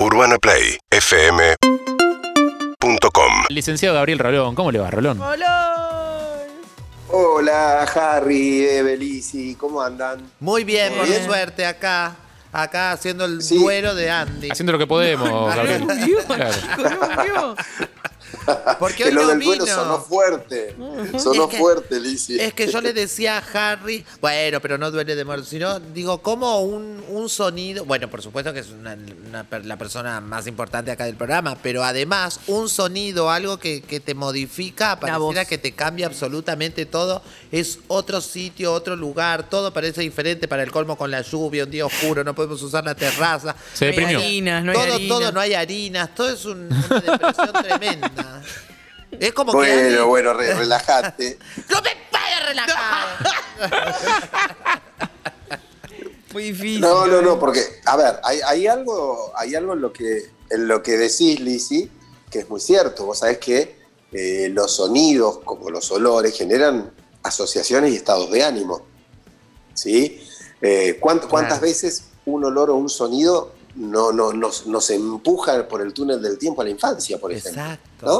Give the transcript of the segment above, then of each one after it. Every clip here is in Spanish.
UrbanaPlayFM.com Licenciado Gabriel Rolón, ¿cómo le va, Rolón? Hola, Harry, Evelisi, ¿cómo andan? Muy bien, por Bien. suerte, acá. Acá haciendo el Sí. duelo de Andy. Haciendo lo que podemos, Gabriel. Claro. Porque Que hoy lo no del vuelo vino. sonó fuerte. Sonó Es que- fuerte, Lisi. Es que yo le decía a Harry, bueno, pero no duele de muerte, sino digo, como un, un sonido, bueno, por supuesto que es una- la persona más importante acá del programa, pero además un sonido, algo que, que te modifica, pareciera que te cambia absolutamente todo, es otro sitio, otro lugar, todo parece diferente para el colmo con la lluvia, un día oscuro, no podemos usar la terraza. Se No hay deprimió. harinas, no hay todo, harinas. todo, no hay harinas, todo es un- una depresión tremenda. Es como que Bueno, alguien- bueno, re- relájate. ¡No me vayas relajado! Muy difícil. No, no, no, porque, a ver, hay, hay algo, hay algo en lo que, en lo que decís, Lisi, que es muy cierto. Vos sabés que eh, los sonidos, como los olores, generan asociaciones y estados de ánimo. ¿Sí? Eh, ¿cuánt- ¿Cuántas Claro. veces un olor o un sonido no, no, nos, nos empuja por el túnel del tiempo a la infancia, por ejemplo? Exacto. ¿no?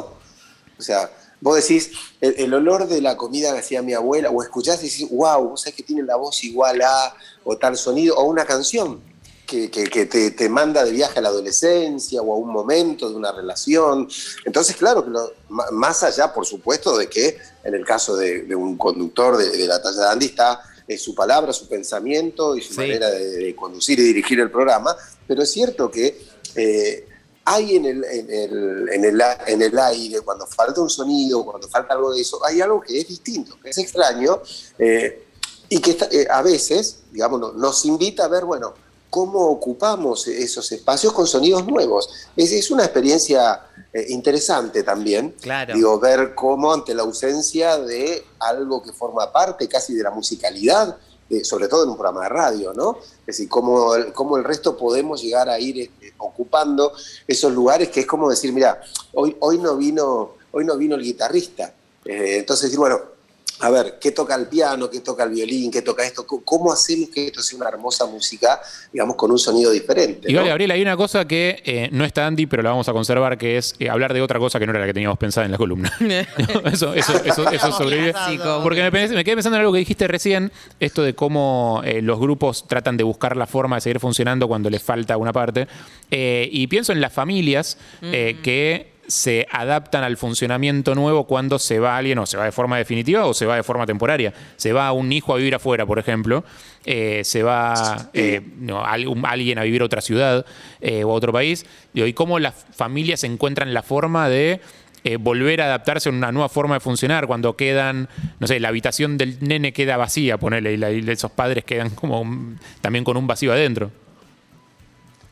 O sea, vos decís, el, el olor de la comida que hacía mi abuela, o escuchás y decís, wow, vos sabés que tiene la voz igual a, o tal sonido, o una canción que, que- que te, te manda de viaje a la adolescencia o a un momento de una relación. Entonces, claro, que lo- más allá, por supuesto, de que en el caso de, de un conductor de, de la talla de Andy está su palabra, su pensamiento y su Sí. manera de, de conducir y dirigir el programa, pero es cierto que eh, hay en el, en, el, en, el, a- en el aire, cuando falta un sonido, cuando falta algo de eso, hay algo que es distinto, que es extraño eh, y que está- eh, a veces, digamos, no- nos invita a ver, bueno, cómo ocupamos esos espacios con sonidos nuevos. Es, es una experiencia eh, interesante también. Claro. Digo, ver cómo ante la ausencia de algo que forma parte casi de la musicalidad, eh, sobre todo en un programa de radio, ¿no? Es decir, cómo el, cómo el resto podemos llegar a ir este, ocupando esos lugares que es como decir, mira, hoy, hoy, no, vino, hoy no vino el guitarrista. Eh, entonces decir, bueno, a ver, ¿qué toca el piano? ¿Qué toca el violín? ¿Qué toca esto? ¿Cómo- ¿Cómo hacemos que esto sea una hermosa música, digamos, con un sonido diferente? Igual, ¿no? Gabriel, hay una cosa que eh, no está Andy, pero la vamos a conservar, que es eh, hablar de otra cosa que no era la que teníamos pensada en la columna. eso, eso, eso, eso sobrevive. Porque me, quedé pensando en algo que dijiste recién, esto de cómo eh, los grupos tratan de buscar la forma de seguir funcionando cuando les falta una parte. Eh, y pienso en las familias eh, que se adaptan al funcionamiento nuevo cuando se va alguien, o se va de forma definitiva o se va de forma temporaria. Se va un hijo a vivir afuera, por ejemplo, eh, se va eh, no, alguien a vivir a otra ciudad eh, o a otro país, y cómo las familias encuentran la forma de eh, volver a adaptarse a una nueva forma de funcionar cuando quedan, no sé, la habitación del nene queda vacía, ponele, y, la- y esos padres quedan como un- también con un vacío adentro.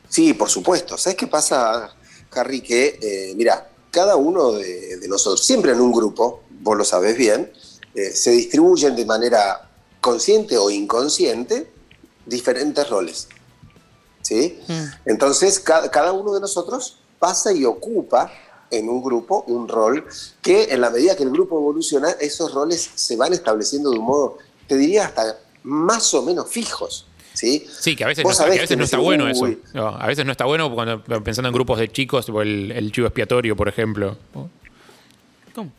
Sí, por supuesto. ¿Sabes qué pasa, Harry? Que, eh, mira, cada uno de, de nosotros, siempre en un grupo, vos lo sabés bien, eh, se distribuyen de manera consciente o inconsciente diferentes roles. ¿Sí? Entonces, ca- cada uno de nosotros pasa y ocupa en un grupo un rol que en la medida que el grupo evoluciona, esos roles se van estableciendo de un modo, te diría, hasta más o menos fijos. ¿Sí? Sí, que a veces, no, que a veces que no está dice, bueno eso. A veces no está bueno cuando pensando en grupos de chicos, tipo el, el chivo expiatorio, por ejemplo. ¿Cómo?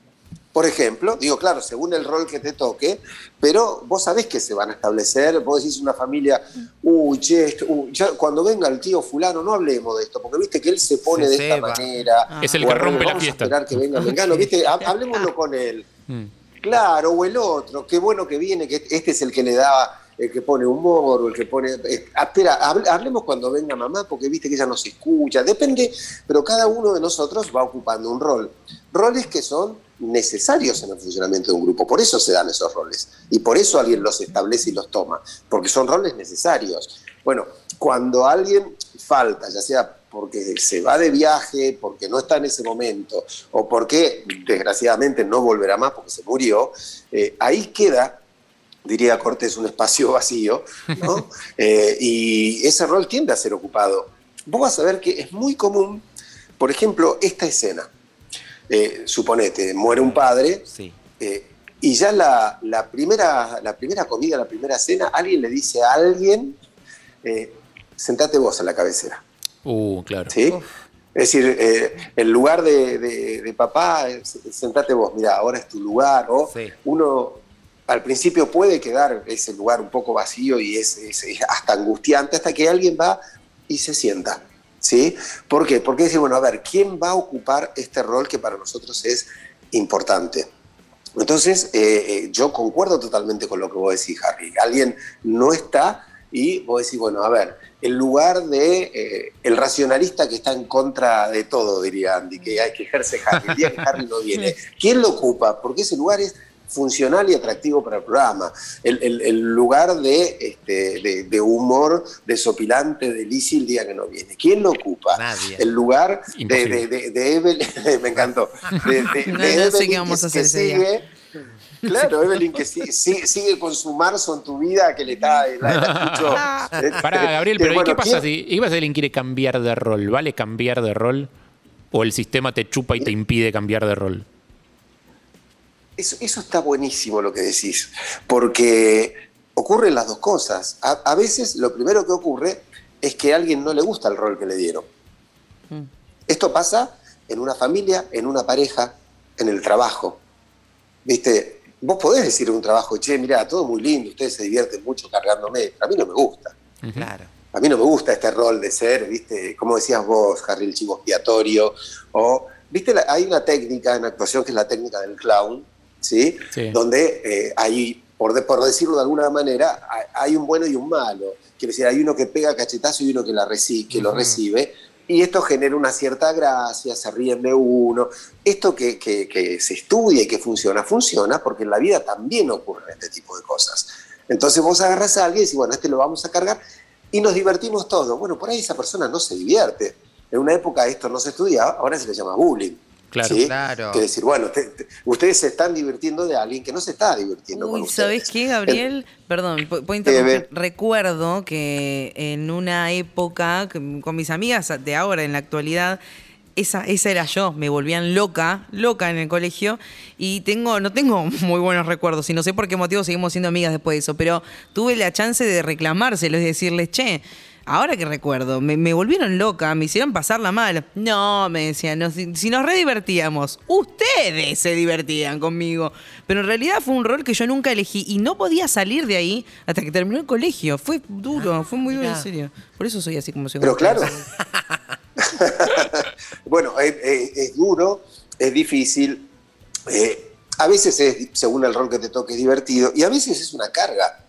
Por ejemplo, digo, claro, según el rol que te toque, pero vos sabés que se van a establecer, vos decís una familia, uy, che, esto- uy, ya cuando venga el tío fulano, no hablemos de esto, porque viste que él se pone Se de esta manera. Es el que rompe la vamos a fiesta. esperar que venga Mengano, viste, Ha- hablemoslo con él. Claro, o el otro, qué bueno que viene, que este es el que le da, el que pone humor, o el que pone. eh, espera, hable- hablemos cuando venga mamá, porque viste que ella nos escucha, depende, pero cada uno de nosotros va ocupando un rol. Roles que son necesarios en el funcionamiento de un grupo, por eso se dan esos roles, y por eso alguien los establece y los toma, porque son roles necesarios. Bueno, cuando alguien falta, ya sea porque se va de viaje, porque no está en ese momento, o porque desgraciadamente no volverá más porque se murió, eh, ahí queda, diría Cortés, un espacio vacío, ¿no? Eh, y ese rol tiende a ser ocupado. Vos vas a ver que es muy común, por ejemplo, esta escena. Eh, suponete, muere un padre, Sí. eh, y ya la, la primera, la primera comida, la primera cena, alguien le dice a alguien, eh, sentate vos en la cabecera. Uh, claro. ¿sí? Es decir, eh, el lugar de, de- de papá, sentate vos, mira, ahora es tu lugar. O Sí. uno al principio puede quedar ese lugar un poco vacío y es, es- es hasta angustiante hasta que alguien va y se sienta. ¿Sí? ¿Por qué? Porque dice, bueno, a ver, ¿quién va a ocupar este rol que para nosotros es importante? Entonces, eh, eh, yo concuerdo totalmente con lo que vos decís, Harry. Alguien no está y vos decís, bueno, a ver, el lugar de eh, el racionalista que está en contra de todo, diría Andy, que hay que ejerce Harry. El día que Harry no viene, ¿quién lo ocupa? Porque ese lugar es funcional y atractivo para el programa. El, el- el lugar de, este, de, de humor desopilante de Lizzie el día que no viene. ¿Quién lo ocupa? Nadie. El lugar de, de, de- de Evelyn, me encantó. De, de- No, de no sé Evelyn qué vamos que- a hacer que ese día. sigue, Claro, Evelyn que sigue, sigue, sigue con su marzo en tu vida que le está. Escucho. Pará, Gabriel, pero ¿y qué pasa ¿quién- si, ¿y qué pasa si alguien quiere cambiar de rol? ¿Vale cambiar de rol? ¿O el sistema te chupa y te impide cambiar de rol? Eso, eso está buenísimo lo que decís, porque ocurren las dos cosas. A, a veces lo primero que ocurre es que a alguien no le gusta el rol que le dieron. Mm. Esto pasa en una familia, en una pareja, en el trabajo. ¿Viste? Vos podés decir en un trabajo, che, mira, todo muy lindo, ustedes se divierten mucho cargándome, a mí no me gusta. Claro. A mí no me gusta este rol de ser, ¿viste? Como decías vos, Harry, el chivo expiatorio. O, ¿viste? La- hay una técnica en actuación que es la técnica del clown, ¿sí? Sí. Donde eh, hay, por, por decirlo de alguna manera, hay, un bueno y un malo. Quiero decir, hay uno que pega cachetazo y uno que, la reci- que lo recibe. Y esto genera una cierta gracia, se ríen de uno. Esto que, que- que se estudia y que funciona, funciona porque en la vida también ocurren este tipo de cosas. Entonces vos agarras a alguien y decís, bueno, este lo vamos a cargar y nos divertimos todos. Bueno, por ahí esa persona no se divierte. En una época esto no se estudiaba, ahora se le llama bullying. Claro. ¿sí? Claro. Que decir, bueno, te- te- ustedes se están divirtiendo de alguien que no se está divirtiendo con Uy, ustedes. ¿sabés qué, Gabriel? Perdón, pu- puedo interrumpir. Recuerdo que en una época, con mis amigas de ahora, en la actualidad, esa, esa era yo, me volvían loca, loca en el colegio, y tengo, no tengo muy buenos recuerdos, y no sé por qué motivo seguimos siendo amigas después de eso, pero tuve la chance de reclamárselo y decirles, che, ahora que recuerdo, me, me volvieron loca, me hicieron pasarla mal. No, me decían, no, si, si nos redivertíamos, ustedes se divertían conmigo. Pero en realidad fue un rol que yo nunca elegí y no podía salir de ahí hasta que terminó el colegio. Fue duro, fue muy duro, en serio. Por eso soy así como soy. Pero claro. bueno, es, es- es duro, es difícil. eh, a veces es, según el rol que te toque, es divertido y a veces es una carga.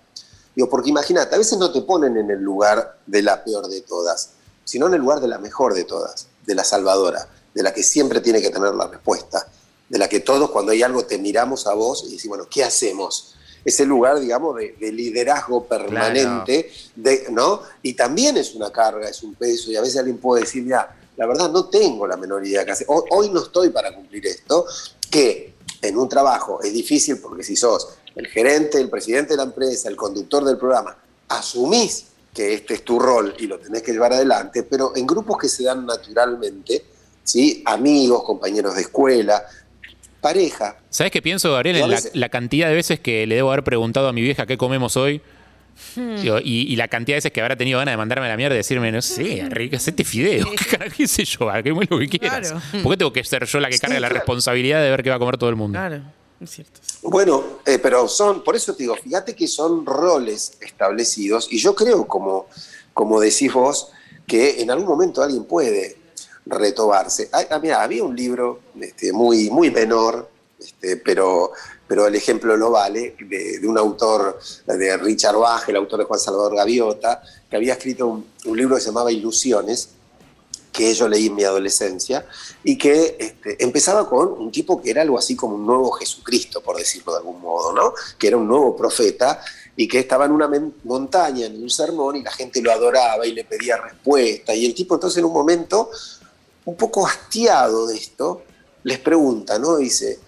Digo, porque imagínate, a veces no te ponen en el lugar de la peor de todas, sino en el lugar de la mejor de todas, de la salvadora, de la que siempre tiene que tener la respuesta, de la que todos cuando hay algo te miramos a vos y decimos, bueno, ¿qué hacemos? Ese lugar, digamos, de, de liderazgo permanente, de, ¿no? Y también es una carga, es un peso, y a veces alguien puede decir, mira, la verdad no tengo la menor idea que hacer, hoy, hoy no estoy para cumplir esto, que en un trabajo es difícil porque si sos el gerente, el presidente de la empresa, el conductor del programa, asumís que este es tu rol y lo tenés que llevar adelante, pero en grupos que se dan naturalmente, ¿sí? amigos, compañeros de escuela, pareja, ¿Sabes qué pienso, Gabriel? En la, cantidad de veces que le debo haber preguntado a mi vieja qué comemos hoy. Digo, y, y la cantidad de veces que habrá tenido ganas de mandarme a la mierda y decirme, no sé, Enrique, hacete fideo. ¿Qué carajo qué sé yo? ¿A qué lo que quieras? Claro. ¿Por qué tengo que ser yo la que Sí, cargue la claro. responsabilidad de ver qué va a comer todo el mundo? Claro, Bueno, eh, pero son, por eso te digo, fíjate que son roles establecidos y yo creo, como, como decís vos, que en algún momento alguien puede retobarse. Ah, ah, había un libro este, muy, muy menor, este, pero, pero el ejemplo lo vale, de, de un autor, de Richard Bach, el autor de Juan Salvador Gaviota, que había escrito un, un libro que se llamaba Ilusiones, que yo leí en mi adolescencia, y que este, empezaba con un tipo que era algo así como un nuevo Jesucristo, por decirlo de algún modo, ¿no? Que era un nuevo profeta y que estaba en una montaña, en un sermón, y la gente lo adoraba y le pedía respuesta. Y el tipo entonces en un momento, un poco hastiado de esto, les pregunta, ¿no? Dice,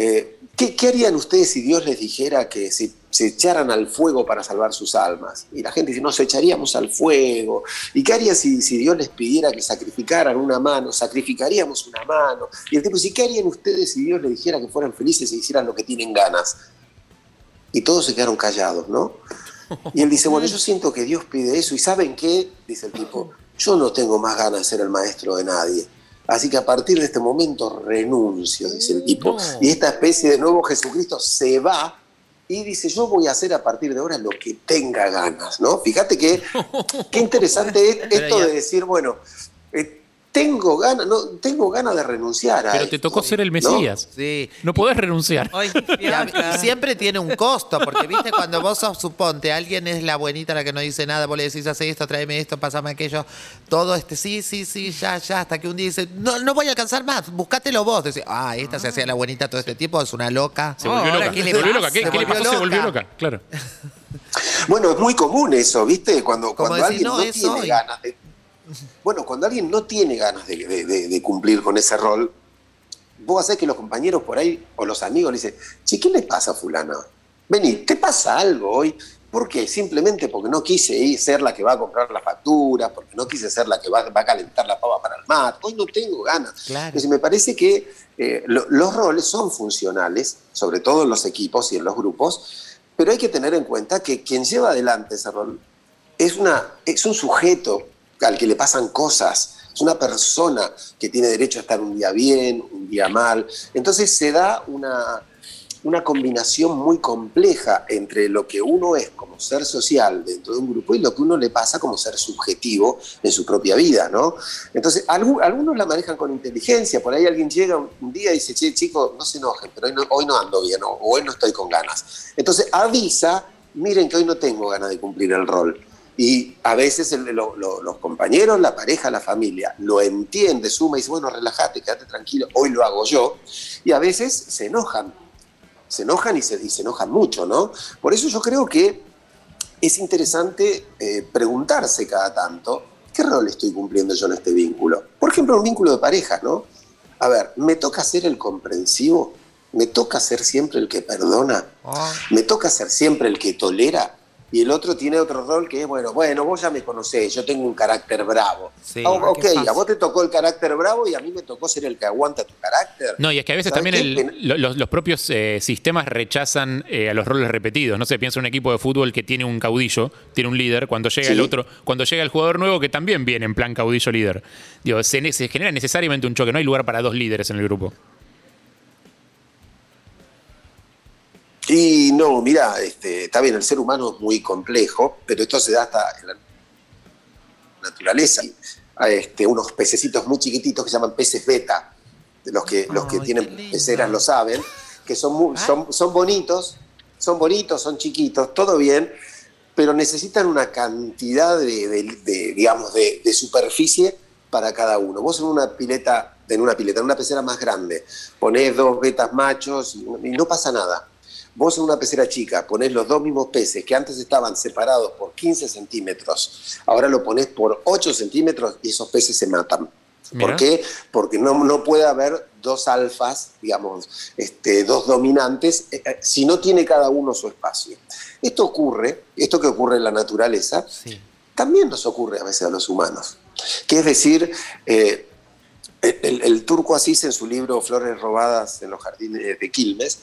eh, ¿qué, harían ustedes si Dios les dijera que se, se echaran al fuego para salvar sus almas? Y la gente dice, nos echaríamos al fuego. ¿Y qué harían si, si Dios les pidiera que sacrificaran una mano? Sacrificaríamos una mano. Y el tipo dice, ¿qué harían ustedes si Dios les dijera que fueran felices e hicieran lo que tienen ganas? Y todos se quedaron callados, ¿no? Y él dice, bueno, yo siento que Dios pide eso. ¿Y saben qué? Dice el tipo, yo no tengo más ganas de ser el maestro de nadie. Así que a partir de este momento renuncio, dice el tipo. Y esta especie de nuevo Jesucristo se va y dice, yo voy a hacer a partir de ahora lo que tenga ganas, ¿no? Fíjate que qué interesante es esto de decir, bueno, eh, tengo ganas, no, tengo ganas de renunciar a Pero te tocó ser el Mesías. Sí. No podés renunciar. y siempre tiene un costo, porque viste, cuando vos sos, suponte, alguien es la buenita la que no dice nada, vos le decís, hace esto, tráeme esto, pásame aquello, todo este, sí, sí, sí, ya, ya, hasta que un día dice, no, no voy a alcanzar más, buscátelo vos. Decís, ah, esta se hacía la buenita todo este tiempo, es una loca. Se volvió loca. ¿Qué le, volvió loca? ¿Qué, le pasó? Se volvió loca, claro. Bueno, es muy común eso, ¿viste? Cuando, cuando alguien no, tiene ganas de bueno, cuando alguien no tiene ganas de, cumplir con ese rol, vos hacés que los compañeros por ahí o los amigos le dicen, che, ¿qué le pasa a fulana? Vení, ¿te pasa algo hoy? ¿Por qué? Simplemente porque no quise ir, ser la que va a comprar las facturas, porque no quise ser la que va, a calentar la pava para el mar. Hoy no tengo ganas. Entonces me parece que eh, los roles son funcionales, sobre todo en los equipos y en los grupos, pero hay que tener en cuenta que quien lleva adelante ese rol es, una, es un sujeto al que le pasan cosas. Es una persona que tiene derecho a estar un día bien, un día mal. Entonces se da una, una combinación muy compleja entre lo que uno es como ser social dentro de un grupo y lo que uno le pasa como ser subjetivo en su propia vida, ¿no? Entonces, algunos la manejan con inteligencia, por ahí alguien llega un día y dice, che, chicos, no se enojen, pero hoy no, hoy no ando bien, o hoy no estoy con ganas. Entonces avisa, miren que hoy no tengo ganas de cumplir el rol. Y a veces los compañeros, la pareja, la familia lo entiende, suma y dice, bueno, relájate, quédate tranquilo, hoy lo hago yo. Y a veces se enojan, se enojan y se, se enojan mucho, ¿no? Por eso yo creo que es interesante eh, preguntarse cada tanto, ¿qué rol estoy cumpliendo yo en este vínculo? Por ejemplo, un vínculo de pareja, ¿no? A ver, ¿me toca ser el comprensivo? ¿Me toca ser siempre el que perdona? Ah. ¿Me toca ser siempre el que tolera? Y el otro tiene otro rol que es, bueno, bueno, vos ya me conocés, yo tengo un carácter bravo. Sí, ah, ok, a vos te tocó el carácter bravo y a mí me tocó ser el que aguanta tu carácter. No, y es que a veces también los, propios eh, sistemas rechazan eh, a los roles repetidos. No sé, piensa un equipo de fútbol que tiene un caudillo, tiene un líder, cuando llega el otro, cuando llega el jugador nuevo que también viene en plan caudillo líder. Digo, se, se genera necesariamente un choque, no hay lugar para dos líderes en el grupo. Y no, mira, este, está bien, el ser humano es muy complejo, pero esto se da hasta en la naturaleza. Hay este, unos pececitos muy chiquititos que se llaman peces beta, de los que, los que tienen peceras lo saben, que son, ah. son, son bonitos, son bonitos, son chiquitos, todo bien, pero necesitan una cantidad de, digamos, de, superficie para cada uno. Vos en una pileta, en una pileta, en una pecera más grande, ponés dos betas machos y no pasa nada Vos en una pecera chica ponés los dos mismos peces que antes estaban separados por 15 centímetros, ahora lo ponés por 8 centímetros y esos peces se matan. ¿Por qué? Porque no, no, puede haber dos alfas, digamos, este, dos dominantes, eh, eh, si no tiene cada uno su espacio. Esto ocurre, esto que ocurre en la naturaleza, también nos ocurre a veces a los humanos. Que es decir, eh, el, turco Asís en su libro Flores robadas en los jardines de Quilmes,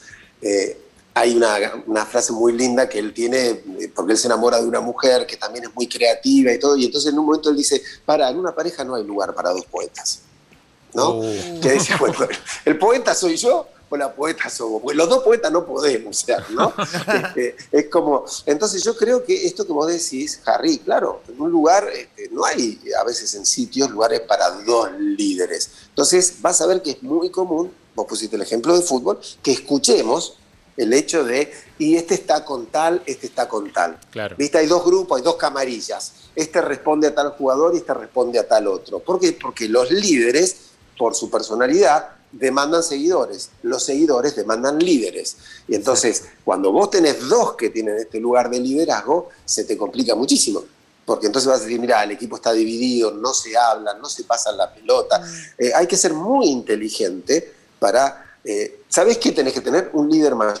hay una, frase muy linda que él tiene, eh, porque él se enamora de una mujer que también es muy creativa y todo, y entonces en un momento él dice, para, en una pareja no hay lugar para dos poetas. ¿No? Oh. Que dice, bueno, el poeta soy yo o la poeta somos, porque los dos poetas no podemos ser, ¿no? Este, es como, entonces yo creo que esto que vos decís, Harry, claro, en un lugar este, no hay a veces en sitios lugares para dos líderes. Entonces vas a ver que es muy común, vos pusiste el ejemplo de fútbol, que escuchemos el hecho de, y este está con tal, este está con tal. Claro. ¿Viste? Hay dos grupos, hay dos camarillas. Este responde a tal jugador y este responde a tal otro. ¿Por qué? Porque los líderes, por su personalidad, demandan seguidores. Los seguidores demandan líderes. Y entonces, cuando vos tenés dos que tienen este lugar de liderazgo, se te complica muchísimo. Porque entonces vas a decir, mira, el equipo está dividido, no se hablan, no se pasan la pelota. Mm. Eh, hay que ser muy inteligente para eh, ¿Sabés qué tenés que tener? Un líder mayor.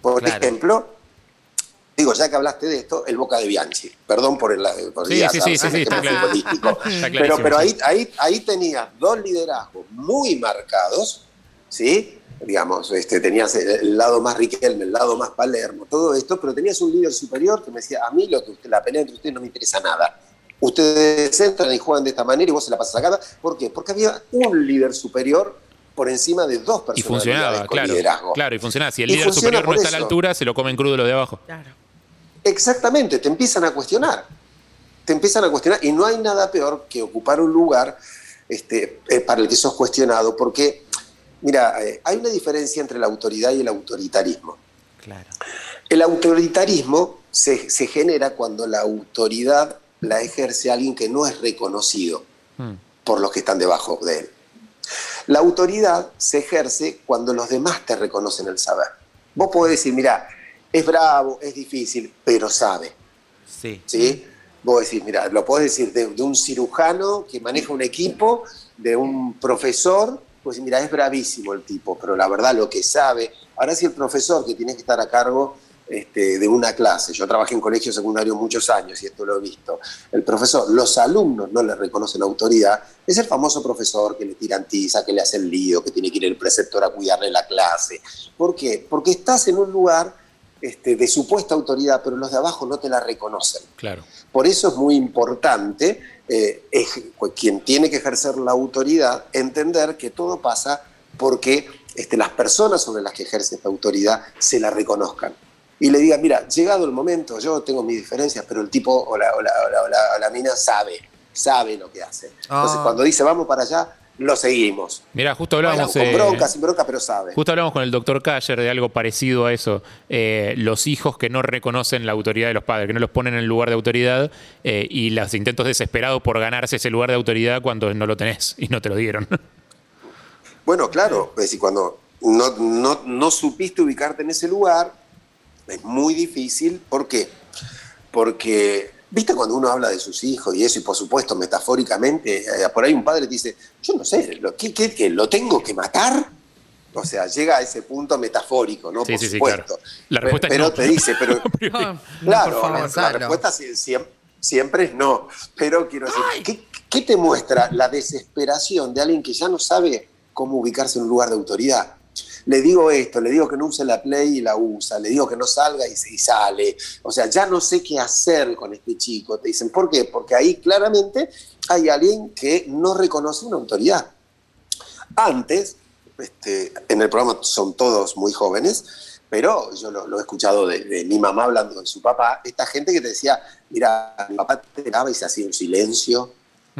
Por ejemplo, digo, ya que hablaste de esto, el Boca de Bianchi. Perdón por el, por sí, sí, sí, sí, está político. pero, pero ahí, ahí, ahí tenías dos liderazgos muy marcados, ¿sí? digamos, este, tenías el lado más Riquelme, el lado más Palermo, todo esto, pero tenías un líder superior que me decía, a mí lo que usted, la pelea entre ustedes no me interesa nada. ustedes entran y juegan de esta manera y vos se la pasas acá. ¿Por qué? Porque había un líder superior por encima de dos personas. Y funcionaba, claro. Claro, y funcionaba. Si el líder superior no está a la altura, se lo comen crudo los de abajo. Claro. Exactamente, te empiezan a cuestionar. Te empiezan a cuestionar. Y no hay nada peor que ocupar un lugar este, eh, para el que sos cuestionado, porque, mira, eh, hay una diferencia entre la autoridad y el autoritarismo. Claro. El autoritarismo se, genera cuando la autoridad la ejerce alguien que no es reconocido hmm. por los que están debajo de él. La autoridad se ejerce cuando los demás te reconocen el saber. Vos podés decir, mira, es bravo, es difícil, pero sabe. Sí. ¿Sí? Vos decís, mira, lo podés decir de, un cirujano que maneja un equipo, de un profesor, pues mira, es bravísimo el tipo, pero la verdad lo que sabe. Ahora si el profesor que tiene que estar a cargo este, de una clase. Yo trabajé en colegio secundario muchos años y esto lo he visto. El profesor, los alumnos no le reconocen autoridad, es el famoso profesor que le tiran tiza, que le hace el lío, que tiene que ir el preceptor a cuidarle la clase. ¿Por qué? Porque estás en un lugar este, de supuesta autoridad, pero los de abajo no te la reconocen. Claro. Por eso es muy importante, eh, quien tiene que ejercer la autoridad, entender que todo pasa porque este, las personas sobre las que ejerce esta autoridad se la reconozcan y le diga, mira, llegado el momento, yo tengo mis diferencias, pero el tipo o la, la, mina sabe, sabe lo que hace. Entonces, ah. cuando dice, vamos para allá, lo seguimos. Mira, justo hablábamos. con bronca, sin bronca, pero sabe. Justo hablamos con el doctor Kayer de algo parecido a eso. Eh, los hijos que no reconocen la autoridad de los padres, que no los ponen en el lugar de autoridad eh, y los intentos desesperados por ganarse ese lugar de autoridad cuando no lo tenés y no te lo dieron. Bueno, claro, es decir, cuando no, no, no supiste ubicarte en ese lugar, es muy difícil. ¿Por qué? Porque, viste, cuando uno habla de sus hijos y eso, y por supuesto, metafóricamente, eh, por ahí un padre dice, yo no sé, ¿lo, qué, ¿lo tengo que matar? O sea, llega a ese punto metafórico, ¿no? por supuesto. La respuesta pero, es no. te dice, pero. claro, la, respuesta siempre, es no. Pero quiero decir, ¿qué te muestra la desesperación de alguien que ya no sabe cómo ubicarse en un lugar de autoridad? Le digo esto, le digo que no use la Play y la usa, le digo que no salga y, sale. O sea, ya no sé qué hacer con este chico. Te dicen, ¿por qué? Porque ahí claramente hay alguien que no reconoce una autoridad. Antes, este, en el programa son todos muy jóvenes, pero yo lo, he escuchado de, mi mamá hablando de su papá, esta gente que te decía, mira, mi papá te daba y se hacía un silencio,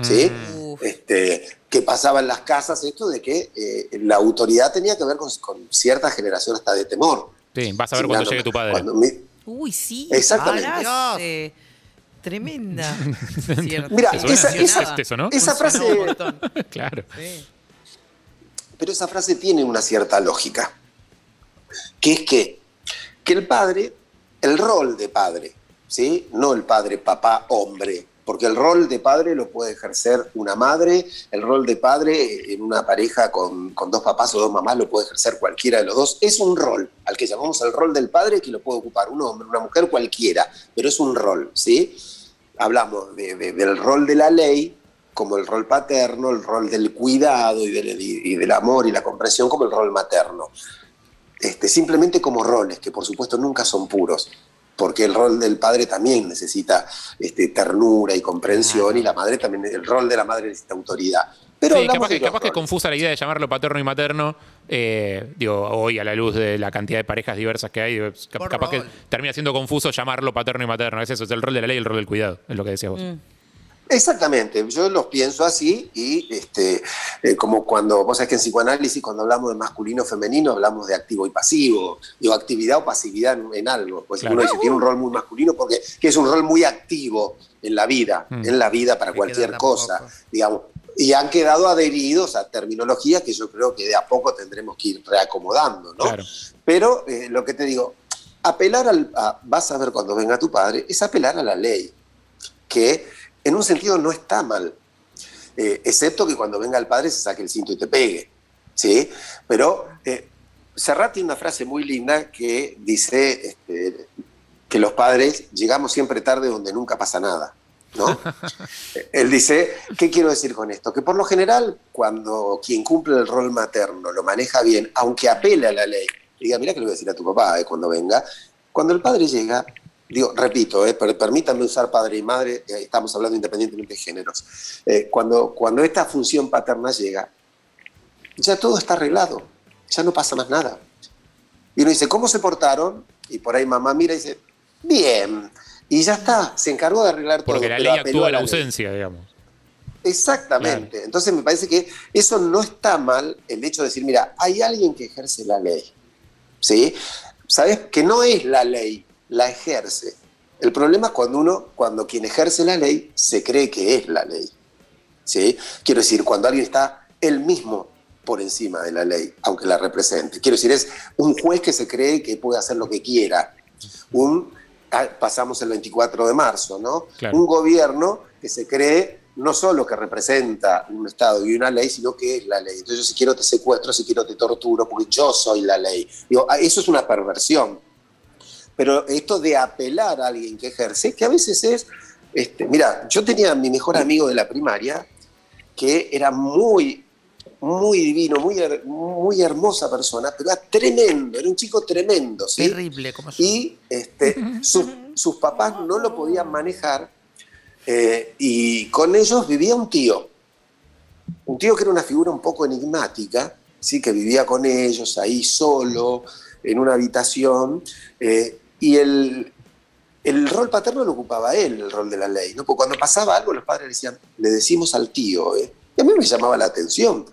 ¿sí? Mm. Este, que pasaba en las casas esto de que eh, la autoridad tenía que ver con, cierta generación hasta de temor. Sí, vas a ver cuando llegue tu padre. Uy, sí. Exactamente. tremenda. Mira, esa, esa, esa frase... claro. Pero esa frase tiene una cierta lógica, que es que, que el padre, el rol de padre, ¿sí? no el padre, papá, hombre, porque el rol de padre lo puede ejercer una madre, el rol de padre en una pareja con, dos papás o dos mamás lo puede ejercer cualquiera de los dos. Es un rol, al que llamamos el rol del padre, que lo puede ocupar un hombre, una mujer, cualquiera, pero es un rol, ¿sí? Hablamos del rol de la ley como el rol paterno, el rol del cuidado y del, y del amor y la comprensión como el rol materno. Este, simplemente como roles, que por supuesto nunca son puros porque el rol del padre también necesita este, ternura y comprensión, y la madre también, el rol de la madre necesita autoridad. Pero sí, capaz, que, capaz que, confusa la idea de llamarlo paterno y materno, eh, digo, hoy a la luz de la cantidad de parejas diversas que hay, capaz que termina siendo confuso llamarlo paterno y materno. Es eso, es el rol de la ley y el rol del cuidado, es lo que decías vos. Mm. Exactamente, yo los pienso así y este, eh, como cuando, vos sabés que en psicoanálisis cuando hablamos de masculino femenino hablamos de activo y pasivo, digo actividad o pasividad en, algo, pues uno dice tiene un rol muy masculino porque que es un rol muy activo en la vida, mm. en la vida para cualquier cosa, digamos, y han quedado adheridos a terminologías que yo creo que de a poco tendremos que ir reacomodando, ¿no? Pero eh, lo que te digo, apelar al, vas a ver cuando venga tu padre, es apelar a la ley, que en un sentido no está mal, eh, excepto que cuando venga el padre se saque el cinto y te pegue. ¿sí? Pero eh, Serrat tiene una frase muy linda que dice este, que los padres llegamos siempre tarde donde nunca pasa nada. ¿no? Él dice, ¿qué quiero decir con esto? Que por lo general, cuando quien cumple el rol materno lo maneja bien, aunque apele a la ley, diga, mira que le voy a decir a tu papá eh, cuando venga, cuando el padre llega, digo, repito, eh, permítanme usar padre y madre, eh, estamos hablando independientemente de géneros. Eh, cuando, cuando esta función paterna llega, ya todo está arreglado, ya no pasa más nada. Y uno dice, ¿cómo se portaron? Y por ahí mamá mira y dice, bien. Y ya está, se encargó de arreglar todo. Porque la ley actúa en la, ausencia, digamos. Exactamente. Entonces me parece que eso no está mal, el hecho de decir, mira, hay alguien que ejerce la ley. ¿Sí? ¿Sabes? Que no es la ley, la ejerce. El problema es cuando uno, cuando quien ejerce la ley, se cree que es la ley. ¿Sí? Quiero decir, cuando alguien está él mismo por encima de la ley, aunque la represente. Quiero decir, es un juez que se cree que puede hacer lo que quiera. Un, ah, pasamos el 24 de marzo, ¿no? Un gobierno que se cree no solo que representa un Estado y una ley, sino que es la ley. Entonces yo si quiero te secuestro, si quiero te torturo, porque yo soy la ley. Digo, ah, eso es una perversión. Pero esto de apelar a alguien que ejerce, que a veces es, este, mira, yo tenía a mi mejor amigo de la primaria, que era muy, muy divino, muy, muy hermosa persona, pero era tremendo, era un chico tremendo. ¿sí? Terrible, como Y este, sus papás no lo podían manejar eh, y con ellos vivía un tío, un tío que era una figura un poco enigmática, ¿sí? que vivía con ellos ahí solo, en una habitación, eh, y el, el rol paterno lo ocupaba él, el rol de la ley. ¿no? Porque cuando pasaba algo, los padres le decían, le decimos al tío, ¿eh? y a mí me llamaba la atención.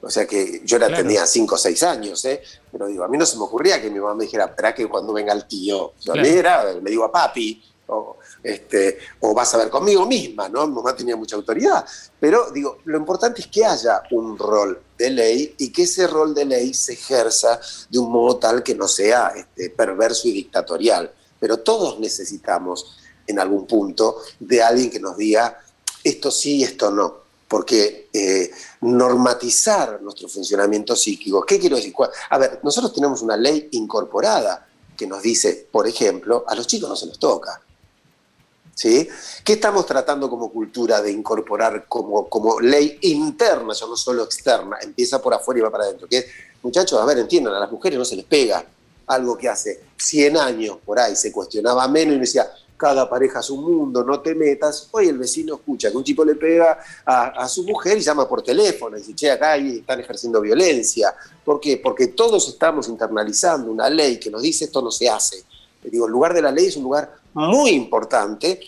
O sea que yo era, tenía 5 o 6 años, ¿eh? pero digo, a mí no se me ocurría que mi mamá me dijera, espera que cuando venga el tío. a mí era, le digo a papi, o, este, o vas a ver conmigo misma, ¿no? Mamá tenía mucha autoridad. Pero digo, lo importante es que haya un rol de ley y que ese rol de ley se ejerza de un modo tal que no sea este, perverso y dictatorial. Pero todos necesitamos en algún punto de alguien que nos diga esto sí, esto no. Porque eh, normatizar nuestro funcionamiento psíquico, ¿qué quiero decir? A ver, nosotros tenemos una ley incorporada que nos dice, por ejemplo, a los chicos no se nos toca. ¿Sí? ¿Qué estamos tratando como cultura de incorporar como, como ley interna, ya no solo externa? Empieza por afuera y va para adentro. Que muchachos, a ver, entiendan, a las mujeres no se les pega algo que hace 100 años por ahí se cuestionaba menos y decía, cada pareja es un mundo, no te metas. Hoy el vecino escucha que un tipo le pega a, su mujer y llama por teléfono y dice, che, acá están ejerciendo violencia. ¿Por qué? Porque todos estamos internalizando una ley que nos dice esto no se hace. Digo, el lugar de la ley es un lugar muy importante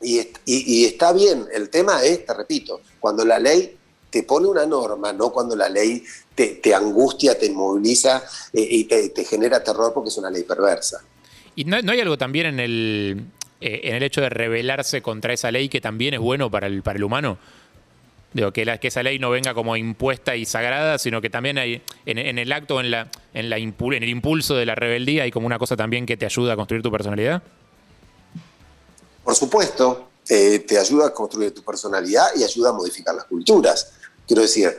y, está bien. El tema es, te repito, cuando la ley te pone una norma, no cuando la ley te, angustia, te inmoviliza eh, y te, genera terror porque es una ley perversa. ¿Y no, hay algo también en el, eh, en el hecho de rebelarse contra esa ley que también es bueno para el, para el humano? Digo, que, la, que esa ley no venga como impuesta y sagrada, sino que también hay en, el acto, en, la, en, la en el impulso de la rebeldía, hay como una cosa también que te ayuda a construir tu personalidad. Por supuesto, eh, te ayuda a construir tu personalidad y ayuda a modificar las culturas. Quiero decir,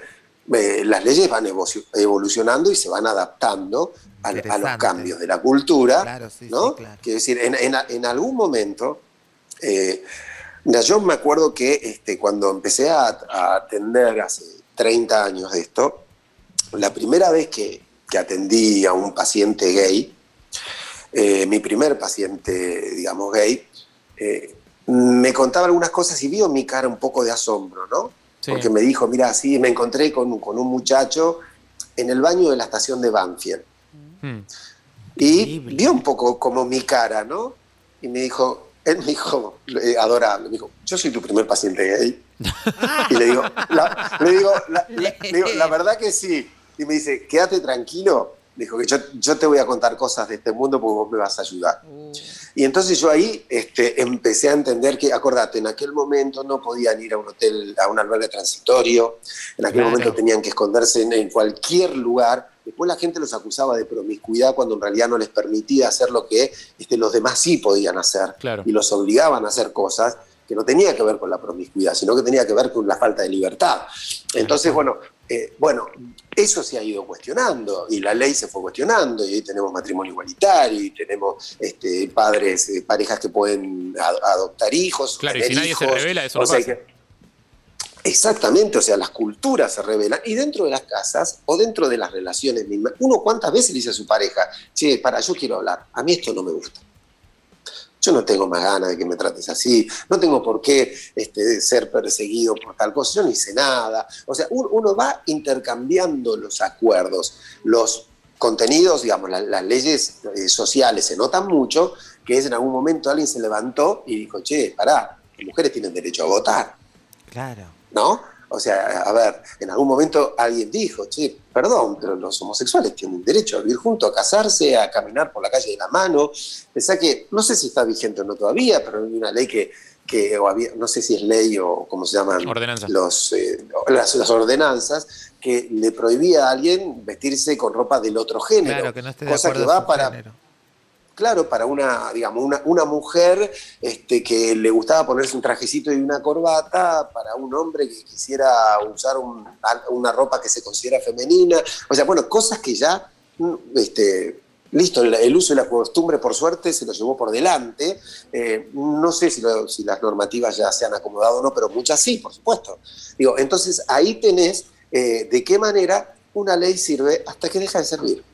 eh, las leyes van evolucionando y se van adaptando a, los cambios de la cultura. ¿no? Quiero decir, en, algún momento, eh, yo me acuerdo que este, cuando empecé a, atender hace 30 años de esto, la primera vez que, que atendí a un paciente gay, mi primer paciente, digamos, gay, eh, me contaba algunas cosas y vio mi cara un poco de asombro, ¿no? Porque me dijo, mira, sí, me encontré con, con, un muchacho en el baño de la estación de Banfield. Hmm. Y vio un poco como mi cara, ¿no? Y me dijo, él me dijo, eh, adorable, me dijo, yo soy tu primer paciente gay. y le digo, le, digo, le digo, la verdad que sí. Y me dice, quédate tranquilo, Dijo que yo, yo, te voy a contar cosas de este mundo porque vos me vas a ayudar. Uh. Y entonces yo ahí este, empecé a entender que, acordate, en aquel momento no podían ir a un hotel, a un albergue transitorio, en aquel momento tenían que esconderse en, cualquier lugar. Después la gente los acusaba de promiscuidad cuando en realidad no les permitía hacer lo que este, los demás sí podían hacer. Y los obligaban a hacer cosas que no tenía que ver con la promiscuidad, sino que tenía que ver con la falta de libertad. Entonces, bueno, eh, bueno, eso se ha ido cuestionando y la ley se fue cuestionando y hoy tenemos matrimonio igualitario y tenemos este, padres, eh, parejas que pueden adoptar hijos. Claro, y si nadie se revela, eso no pasa. Exactamente, o sea, las culturas se revelan y dentro de las casas o dentro de las relaciones mismas, uno cuántas veces le dice a su pareja, che, para, yo quiero hablar, a mí esto no me gusta. yo no tengo más ganas de que me trates así, no tengo por qué este, ser perseguido por tal cosa, yo no hice nada. O sea, uno va intercambiando los acuerdos, los contenidos, digamos, las leyes eh, sociales se notan mucho, que es en algún momento alguien se levantó y dijo, che, pará, las mujeres tienen derecho a votar. Claro. ¿No? O sea, a ver, en algún momento alguien dijo, che, perdón, pero los homosexuales tienen derecho a vivir juntos, a casarse, a caminar por la calle de la mano. Pensá que, no sé si está vigente o no todavía, pero hay una ley que, que no sé si es ley o cómo se llaman los, eh, las, las, ordenanzas, que le prohibía a alguien vestirse con ropa del otro género. Claro, que no esté de cosa que va para, claro, para una, digamos, una, una, mujer este, que le gustaba ponerse un trajecito y una corbata, para un hombre que quisiera usar una ropa que se considera femenina. O sea, bueno, cosas que ya, mm, este, listo, el, uso y la costumbre, por suerte, se lo llevó por delante. Eh, no sé si, las normativas ya se han acomodado o no, pero muchas sí, por supuesto. Digo, entonces ahí tenés eh, de qué manera una ley sirve hasta que deja de servir.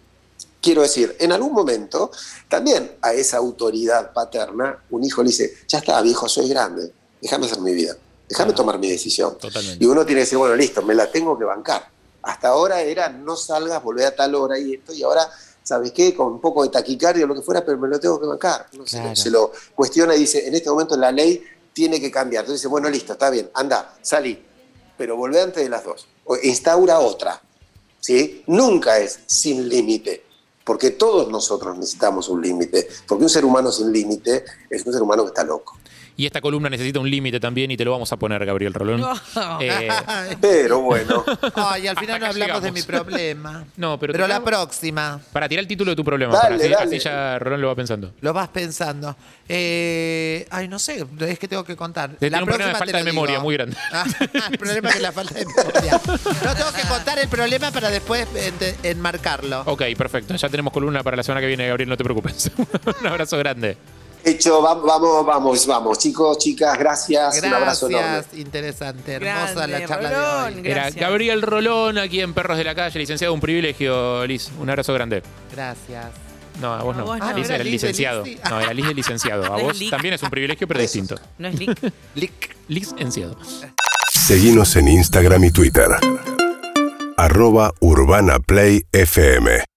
Quiero decir, en algún momento, también a esa autoridad paterna, un hijo le dice, ya está, viejo, soy grande, déjame hacer mi vida, déjame tomar mi decisión. Y uno tiene que decir, bueno, listo, me la tengo que bancar. Hasta ahora era, no salgas, volvé a tal hora y esto, y ahora, ¿sabes qué? Con un poco de taquicardia o lo que fuera, pero me lo tengo que bancar. se, lo cuestiona y dice, en este momento la ley tiene que cambiar. Entonces dice, bueno, listo, está bien, anda, salí, pero volvé antes de las dos. O instaura otra. ¿sí? Nunca es sin límite porque todos nosotros necesitamos un límite, porque un ser humano sin límite es un ser humano que está loco. Y esta columna necesita un límite también y te lo vamos a poner, Gabriel Rolón. Eh, pero bueno. Ay, al final no hablamos de mi problema. No, pero, pero la próxima. Para tirar el título de tu problema. Dale, así, ya Rolón lo va pensando. Lo vas pensando. Eh, ay, no sé, es que tengo que contar. la un problema de falta de memoria muy grande. Ah, el problema es la falta de memoria. No tengo que contar el problema para después enmarcarlo. Ok, perfecto. Ya tenemos columna para la semana que viene, Gabriel, no te preocupes. un abrazo grande. Hecho, vamos, vamos, vamos, chicos, chicas, gracias. Gracias, un abrazo enorme. interesante, hermosa la charla de hoy. Era Gabriel Rolón aquí en Perros de la Calle, licenciado, un privilegio, Liz. Un abrazo grande. Gracias. No, a vos no. Liz era el licenciado. No, era Liz el licenciado. A vos también es un privilegio, pero distinto. No es Lic. Lic. Licenciado. Seguimos en Instagram y Twitter. Arroba Urbana Play FM.